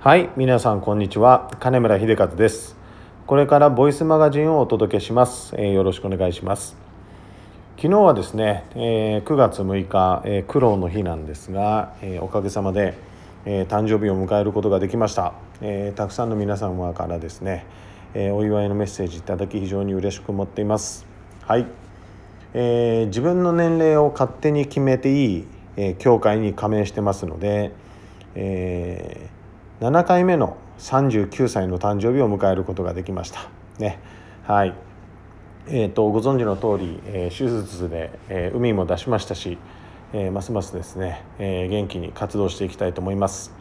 はい皆さんこんにちは。金村秀和です。これからボイスマガジンをお届けします、えー、よろしくお願いします。昨日はですね、えー、9月6日、えー、苦労の日なんですが、えー、おかげさまで、え、誕生日を迎えることができました、え、たくさんの皆様からですね、え、お祝いのメッセージいただき非常に嬉しく思っています。はい、え、自分の年齢を勝手に決めていい、え、教会に加盟してますので、えー7回目の39歳の誕生日を迎えることができました。ねはいえーと、ご存知の通り、えー、手術で、えー、海も出しましたし、えー、ますますですね、えー、元気に活動していきたいと思います。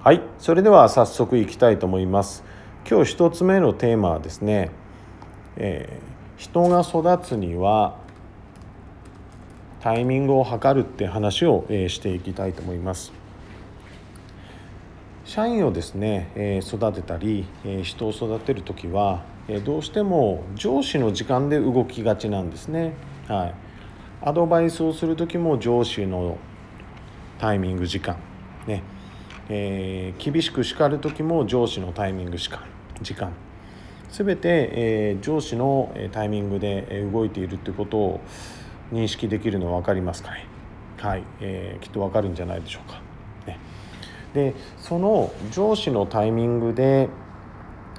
はいそれでは早速いきたいと思います。今日一つ目のテーマはですね、え、人が育つにはタイミングを測るって話を、え、していきたいと思います。社員をですね、え育てたり、え人を育てる時は、えどうしても上司の時間で動きがちなんですね。はい、アドバイスをする時も上司のタイミング時間、ね。えー、厳しく叱る時も上司のタイミング時間時間。全て、え、上司のタイミングで動いているということを認識できるのは分かりますかね。はい、えー、きっと分かるんじゃないでしょうか。でその上司のタイミングで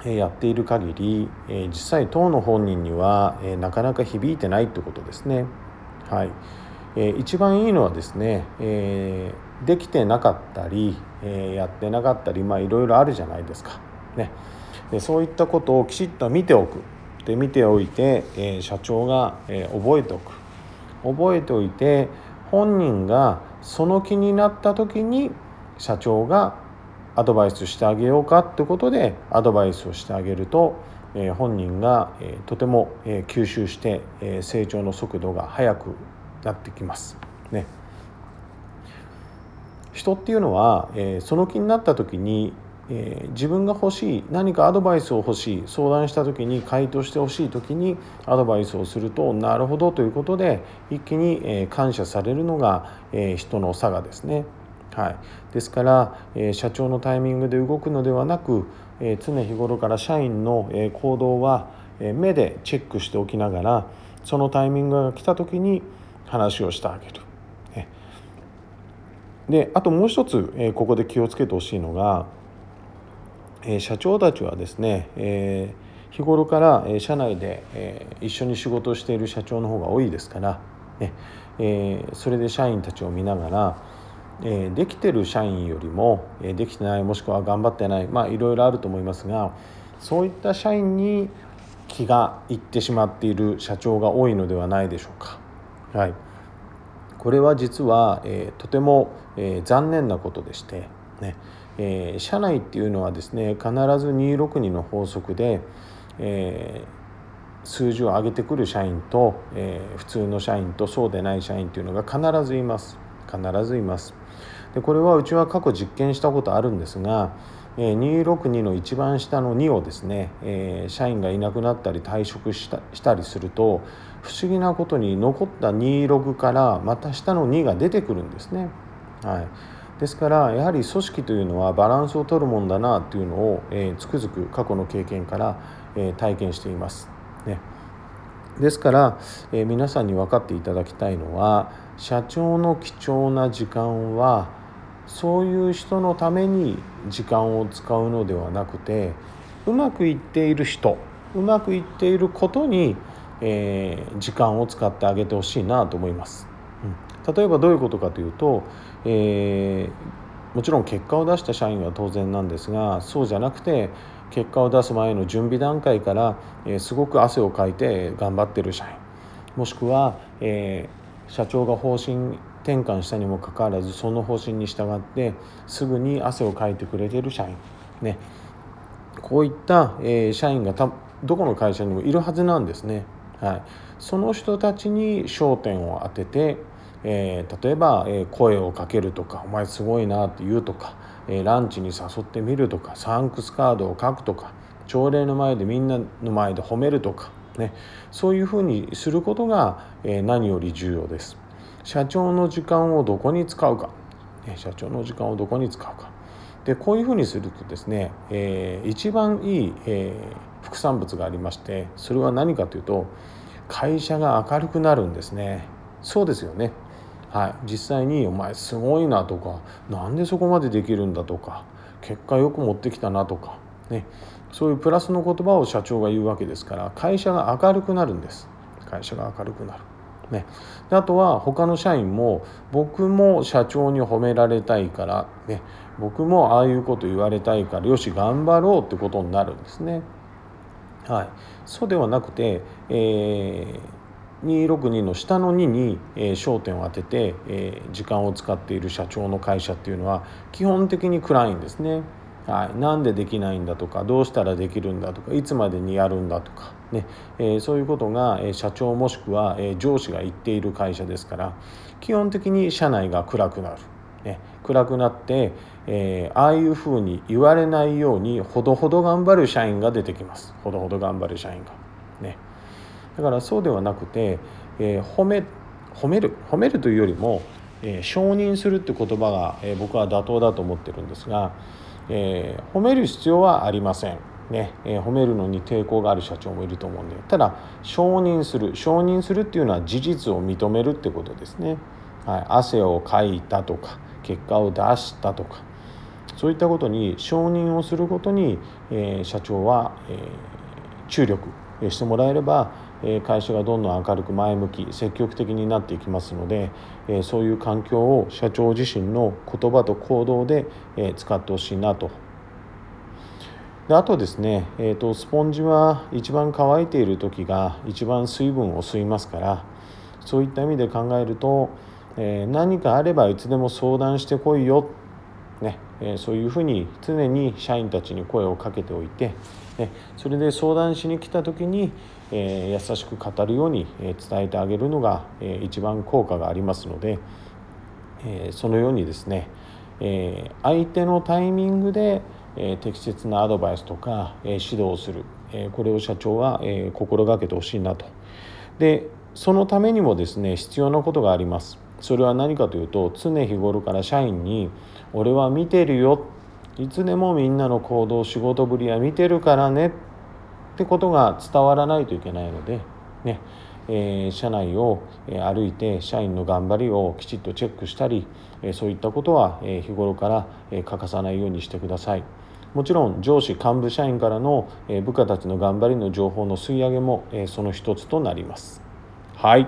やっている限り実際当の本人にはなかなか響いてないってことですね。はい、一番いいのはですねできてなかったりやってなかったりまあいろいろあるじゃないですか。ね、でそういったことをきちっと見ておくで見ておいて社長が覚えておく覚えておいて本人がその気になった時に社長がアドバイスしてあげようかってことでアドバイスをしてあげると、本人が、とても、吸収して、成長の速度が速くなってきます。ね、人っていうのは、その気になった時に、自分が欲しい何かアドバイスを欲しい相談した時に回答してほしい時にアドバイスをするとなるほどということで一気に、感謝されるのが、人の差がですね。はい、ですから、えー、社長のタイミングで動くのではなく、えー、常日頃から社員の、えー、行動は、え目でチェックしておきながらそのタイミングが来た時に話をしてあげる。であともう一つ、えここで気をつけてほしいのが、え社長たちはですね、え日頃から、社内で、一緒に仕事をしている社長の方が多いですから、ね。えそれで社員たちを見ながらえできてる社員よりも、えできてないもしくは頑張ってないまあいろいろあると思いますがそういった社員に気がいってしまっている社長が多いのではないでしょうか。はい、これは実は、えー、とても、えー、残念なことでして、ね。えー、社内っていうのはですね必ず262の法則で、えー、数字を上げてくる社員と、えー、普通の社員とそうでない社員っていうのが必ずいます。必ずいます。でこれはうちは過去実験したことあるんですが262の一番下の2をですね、え、社員がいなくなったり退職したしたりすると不思議なことに残った26からまた下の2が出てくるんですね。はい、ですからやはり組織というのはバランスを取るもんだなというのを、えー、つくづく過去の経験から、えー、体験しています。ね、ですから、え、皆さんに分かっていただきたいのは社長の貴重な時間はそういう人のために時間を使うのではなくてうまくいっている人うまくいっていることに、えー、時間を使ってあげてほしいなと思います。うん、例えばどういうことかというと、えー、もちろん結果を出した社員は当然なんですがそうじゃなくて結果を出す前の準備段階から、えー、すごく汗をかいて頑張ってる社員もしくは、えー、社長が方針転換したにもかかわらずその方針に従ってすぐに汗をかいてくれてる社員。ね。こういった、えー、社員がたどこの会社にもいるはずなんですね。はい、その人たちに焦点を当てて、えー、例えば、えー、声をかけるとか「お前すごいな」って言うとか、えー、ランチに誘ってみるとかサンクスカードを書くとか朝礼の前でみんなの前で褒めるとか、ね、そういうふうにすることが、え何より重要です。社長の時間をどこに使うか、ね、社長の時間をどこに使うか。でこういうふうにするとですね、えー、一番いい、えー、副産物がありましてそれは何かというと会社が明るくなるんですね。そうですよね。はい。実際に「お前すごいな」とか「なんでそこまでできるんだ」とか「結果よく持ってきたな」とかねそういうプラスの言葉を社長が言うわけですから会社が明るくなるんです会社が明るくなる。ね、であとは他の社員も僕も社長に褒められたいから、ね、僕もああいうこと言われたいからよし頑張ろうってことになるんですね。はい、そうではなくて、えー、262の下の2に、えー、焦点を当てて、えー、時間を使っている社長の会社っていうのは基本的に暗いんですね。はい、なんでできないんだとかどうしたらできるんだとかいつまでにやるんだとか、ね。えー、そういうことが、え社長もしくは、え上司が言っている会社ですから基本的に社内が暗くなる、ね、暗くなって、えー、ああいうふうに言われないようにほどほど頑張る社員が出てきます。ほどほど頑張る社員が。ね、だからそうではなくて、えー、褒め褒める褒めるというよりも、え承認するって言葉が、え僕は妥当だと思ってるんですが。えー、褒める必要はありません。ねえー、褒めるのに抵抗がある社長もいると思うんで。ただ承認する承認するっていうのは事実を認めるってことですね、はい、汗をかいたとか結果を出したとか。そういったことに承認をすることに、えー、社長は、え、注力してもらえれば会社がどんどん明るく前向き積極的になっていきますのでそういう環境を社長自身の言葉と行動で使ってほしいなと。であとですね、えーと、スポンジは一番乾いている時が一番水分を吸いますからそういった意味で考えると、えー、何かあればいつでも相談してこいよ、ねえー、そういうふうに常に社員たちに声をかけておいて、それで相談しに来た時にえ優しく語るように伝えてあげるのが一番効果がありますのでそのようにですね相手のタイミングで適切なアドバイスとか指導をするこれを社長は心がけてほしいなと。でそのためにもですね必要なことがあります。それは何かというと常日頃から社員に「俺は見てるよ」いつでもみんなの行動仕事ぶりは見てるからねってことが伝わらないといけないので、ねえー、社内を歩いて社員の頑張りをきちっとチェックしたりそういったことは日頃から欠かさないようにしてください。もちろん上司幹部社員からの部下たちの頑張りの情報の吸い上げもその一つとなります。はい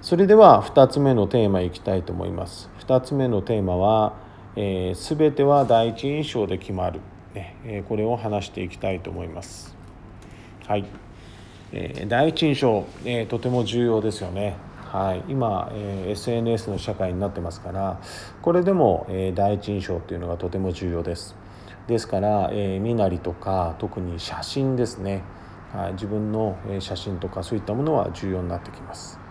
それでは2つ目のテーマいきたいと思います。2つ目のテーマは「、えー、べ、ては第一印象で決まる」ねえ、これを話していきたいと思います。はい、えー、第一印象、えー、とても重要ですよね。はい、今、え、SNS の社会になってますからこれでも、え、第一印象っていうのがとても重要です。ですから、え、身なりとか特に写真ですね、はい、自分の写真とかそういったものは重要になってきます。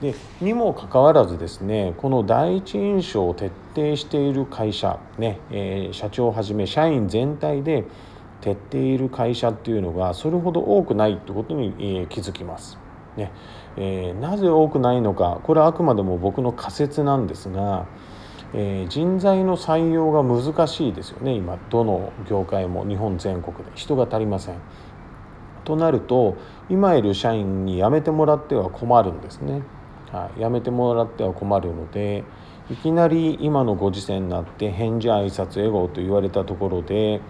でにもかかわらずですねこの第一印象を徹底している会社、ねえー、社長をはじめ社員全体で徹底いる会社っていうのがそれほど多くないってことに、えー、気づきます。ねえー、なぜ多くないのかこれはあくまでも僕の仮説なんですが、えー、人材の採用が難しいですよね今どの業界も日本全国で人が足りません。となると今いる社員に辞めてもらっては困るんですね。はい、やめてもらっては困るのでいきなり今のご時世になって返事挨拶笑顔と言われたところで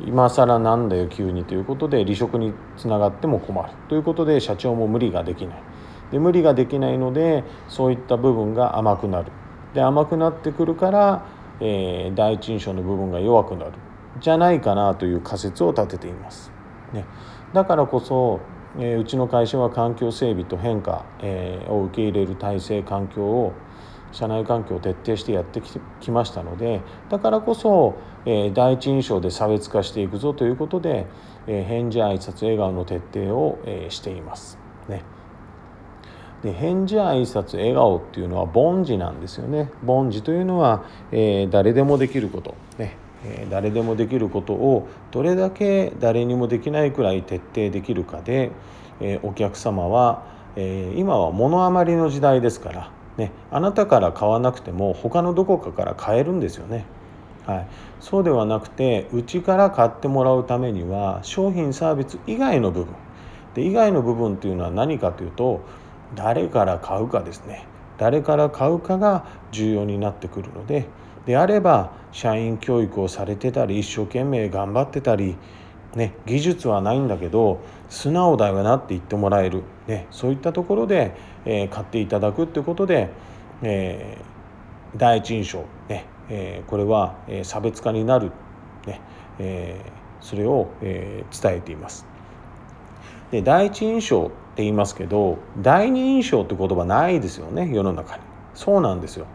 今更なんだよ急にということで離職につながっても困る。ということで社長も無理ができない。で無理ができないのでそういった部分が甘くなる。で甘くなってくるから、えー、第一印象の部分が弱くなる。じゃないかなという仮説を立てています。ね、だからこそうちの会社は環境整備と変化を受け入れる体制環境を社内環境を徹底してやってきましたのでだからこそ第一印象で差別化していくぞということで返事挨拶笑顔の徹底をしています。ね、で返事挨拶笑顔っていうのは凡事なんですよね。凡事というのは、え、誰でもできること、ね、誰でもできることをどれだけ誰にもできないくらい徹底できるかでお客様は今は物余りの時代ですからね、あなたから買わなくても他のどこかから買えるんですよね。はい、そうではなくてうちから買ってもらうためには商品サービス以外の部分。で以外の部分っていうのは何かというと誰から買うかですね。誰から買うかが重要になってくるのでであれば社員教育をされてたり一生懸命頑張ってたり、ね、技術はないんだけど素直だよなって言ってもらえる、ね、そういったところで、えー、買っていただくってことで、えー、第一印象、ねえー、これは、えー、差別化になる、ねえー、それを、えー、伝えています。で第一印象って言いますけど第二印象って言葉ないですよね世の中に。そうなんですよ。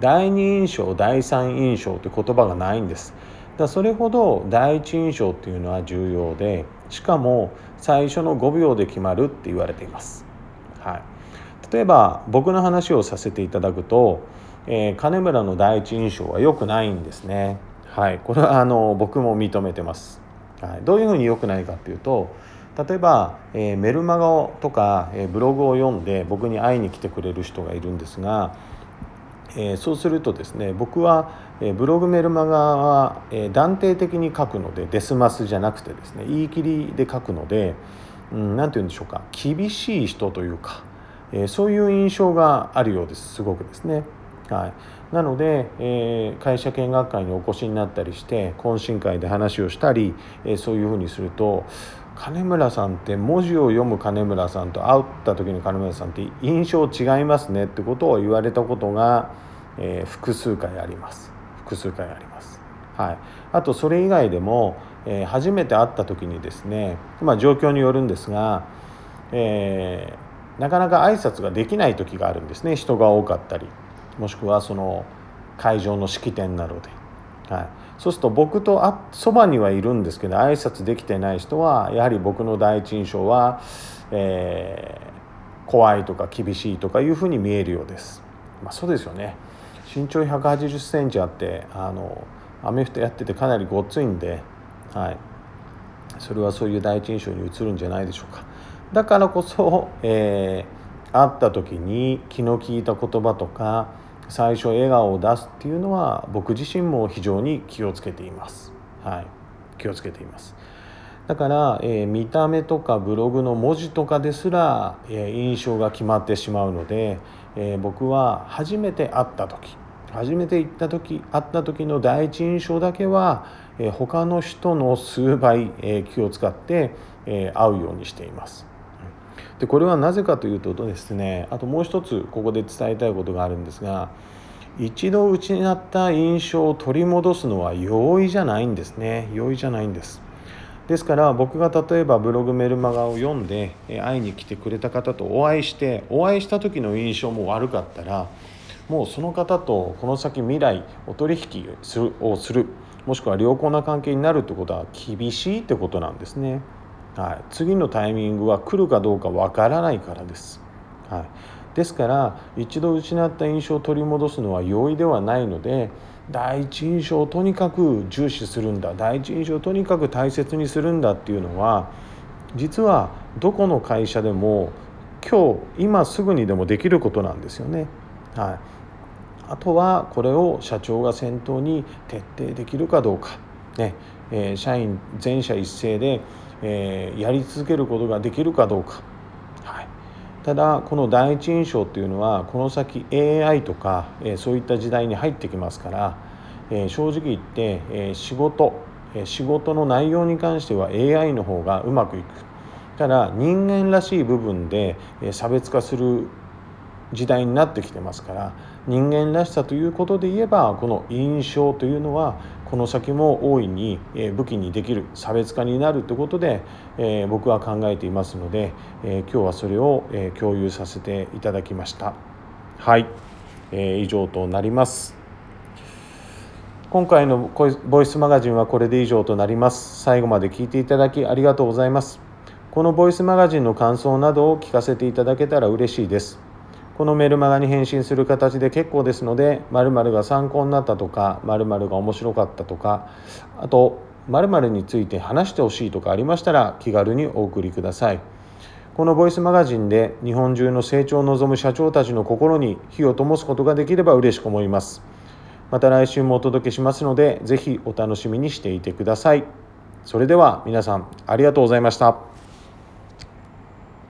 第二印象第三印象って言葉がないんです。だそれほど第一印象っていうのは重要でしかも最初の5秒で決まるって言われています、はい、例えば僕の話をさせていただくと、えー、金村の第一印象は良くないんですね。はい。これはあの僕も認めてます、はい、どういうふうに良くないかっていうと例えば、えー、メルマガとか、えー、ブログを読んで僕に会いに来てくれる人がいるんですが、え、そうするとですね僕は、え、ブログメルマガは、え、断定的に書くのでデスマスじゃなくてですね言い切りで書くので何、うん、て言うんでしょうか厳しい人というか、え、そういう印象があるようですすごくですね。はい、なので、えー、会社見学会にお越しになったりして懇親会で話をしたり、えー、そういうふうにすると金村さんって文字を読む金村さんと会った時の金村さんって印象違いますねってことを言われたことが、えー、複数回あります複数回あります。はい、あとそれ以外でも、えー、初めて会った時にですね、まあ、状況によるんですが、えー、なかなか挨拶ができない時があるんですね人が多かったりもしくはその会場の式典などで。はい、そうすると僕とあそばにはいるんですけど挨拶できてない人はやはり僕の第一印象は、えー、怖いとか厳しいとかいうふうに見えるようです。まあ、そうですよね身長1 8 0センチあってあのアメフトやっててかなりごっついんで、はい、それはそういう第一印象に映るんじゃないでしょうか。だからこそ、えー、会った時に気の利いた言葉とか最初笑顔を出すっていうのは僕自身も非常に気をつけています。はい、気をつけています。だから、えー、見た目とかブログの文字とかですら、えー、印象が決まってしまうので、えー、僕は初めて会った時初めて行った時会った時の第一印象だけは、えー、他の人の数倍、えー、気を使って、えー、会うようにしています。でこれはなぜかというとですねあともう一つここで伝えたいことがあるんですが一度失った印象を取り戻すのは容易じゃないんですね。容易じゃないんです。ですから僕が例えばブログメルマガを読んで会いに来てくれた方とお会いしてお会いした時の印象も悪かったらもうその方とこの先未来お取引をするもしくは良好な関係になるってことは厳しいってことなんですね。はい、次のタイミングは来るかどうかわからないからです。はい、ですから一度失った印象を取り戻すのは容易ではないので第一印象をとにかく重視するんだ。第一印象をとにかく大切にするんだっていうのは実はどこの会社でも今日今すぐにでもできることなんですよね。はい、あとはこれを社長が先頭に徹底できるかどうか、ね。えー、社員全社一斉でえー、やり続けることができるかどうか、ただこの第一印象っていうのはこの先 AI とか、そういった時代に入ってきますから、正直言って、仕事、仕事の内容に関しては AI の方がうまくいく。ただ人間らしい部分で、差別化する時代になってきてますから人間らしさということで言えばこの印象というのはこの先も大いに武器にできる差別化になるということでえ僕は考えていますのでえ今日はそれを共有させていただきました。はい。え以上となります。今回のボイスマガジンはこれで以上となります。最後まで聞いていただきありがとうございます。このボイスマガジンの感想などを聞かせていただけたら嬉しいです。このメルマガに返信する形で結構ですので〇〇が参考になったとか〇〇が面白かったとかあと〇〇について話してほしいとかありましたら気軽にお送りください。このボイスマガジンで日本中の成長を望む社長たちの心に火を灯すことができれば嬉しく思います。また来週もお届けしますのでぜひお楽しみにしていてください。それでは皆さんありがとうございました。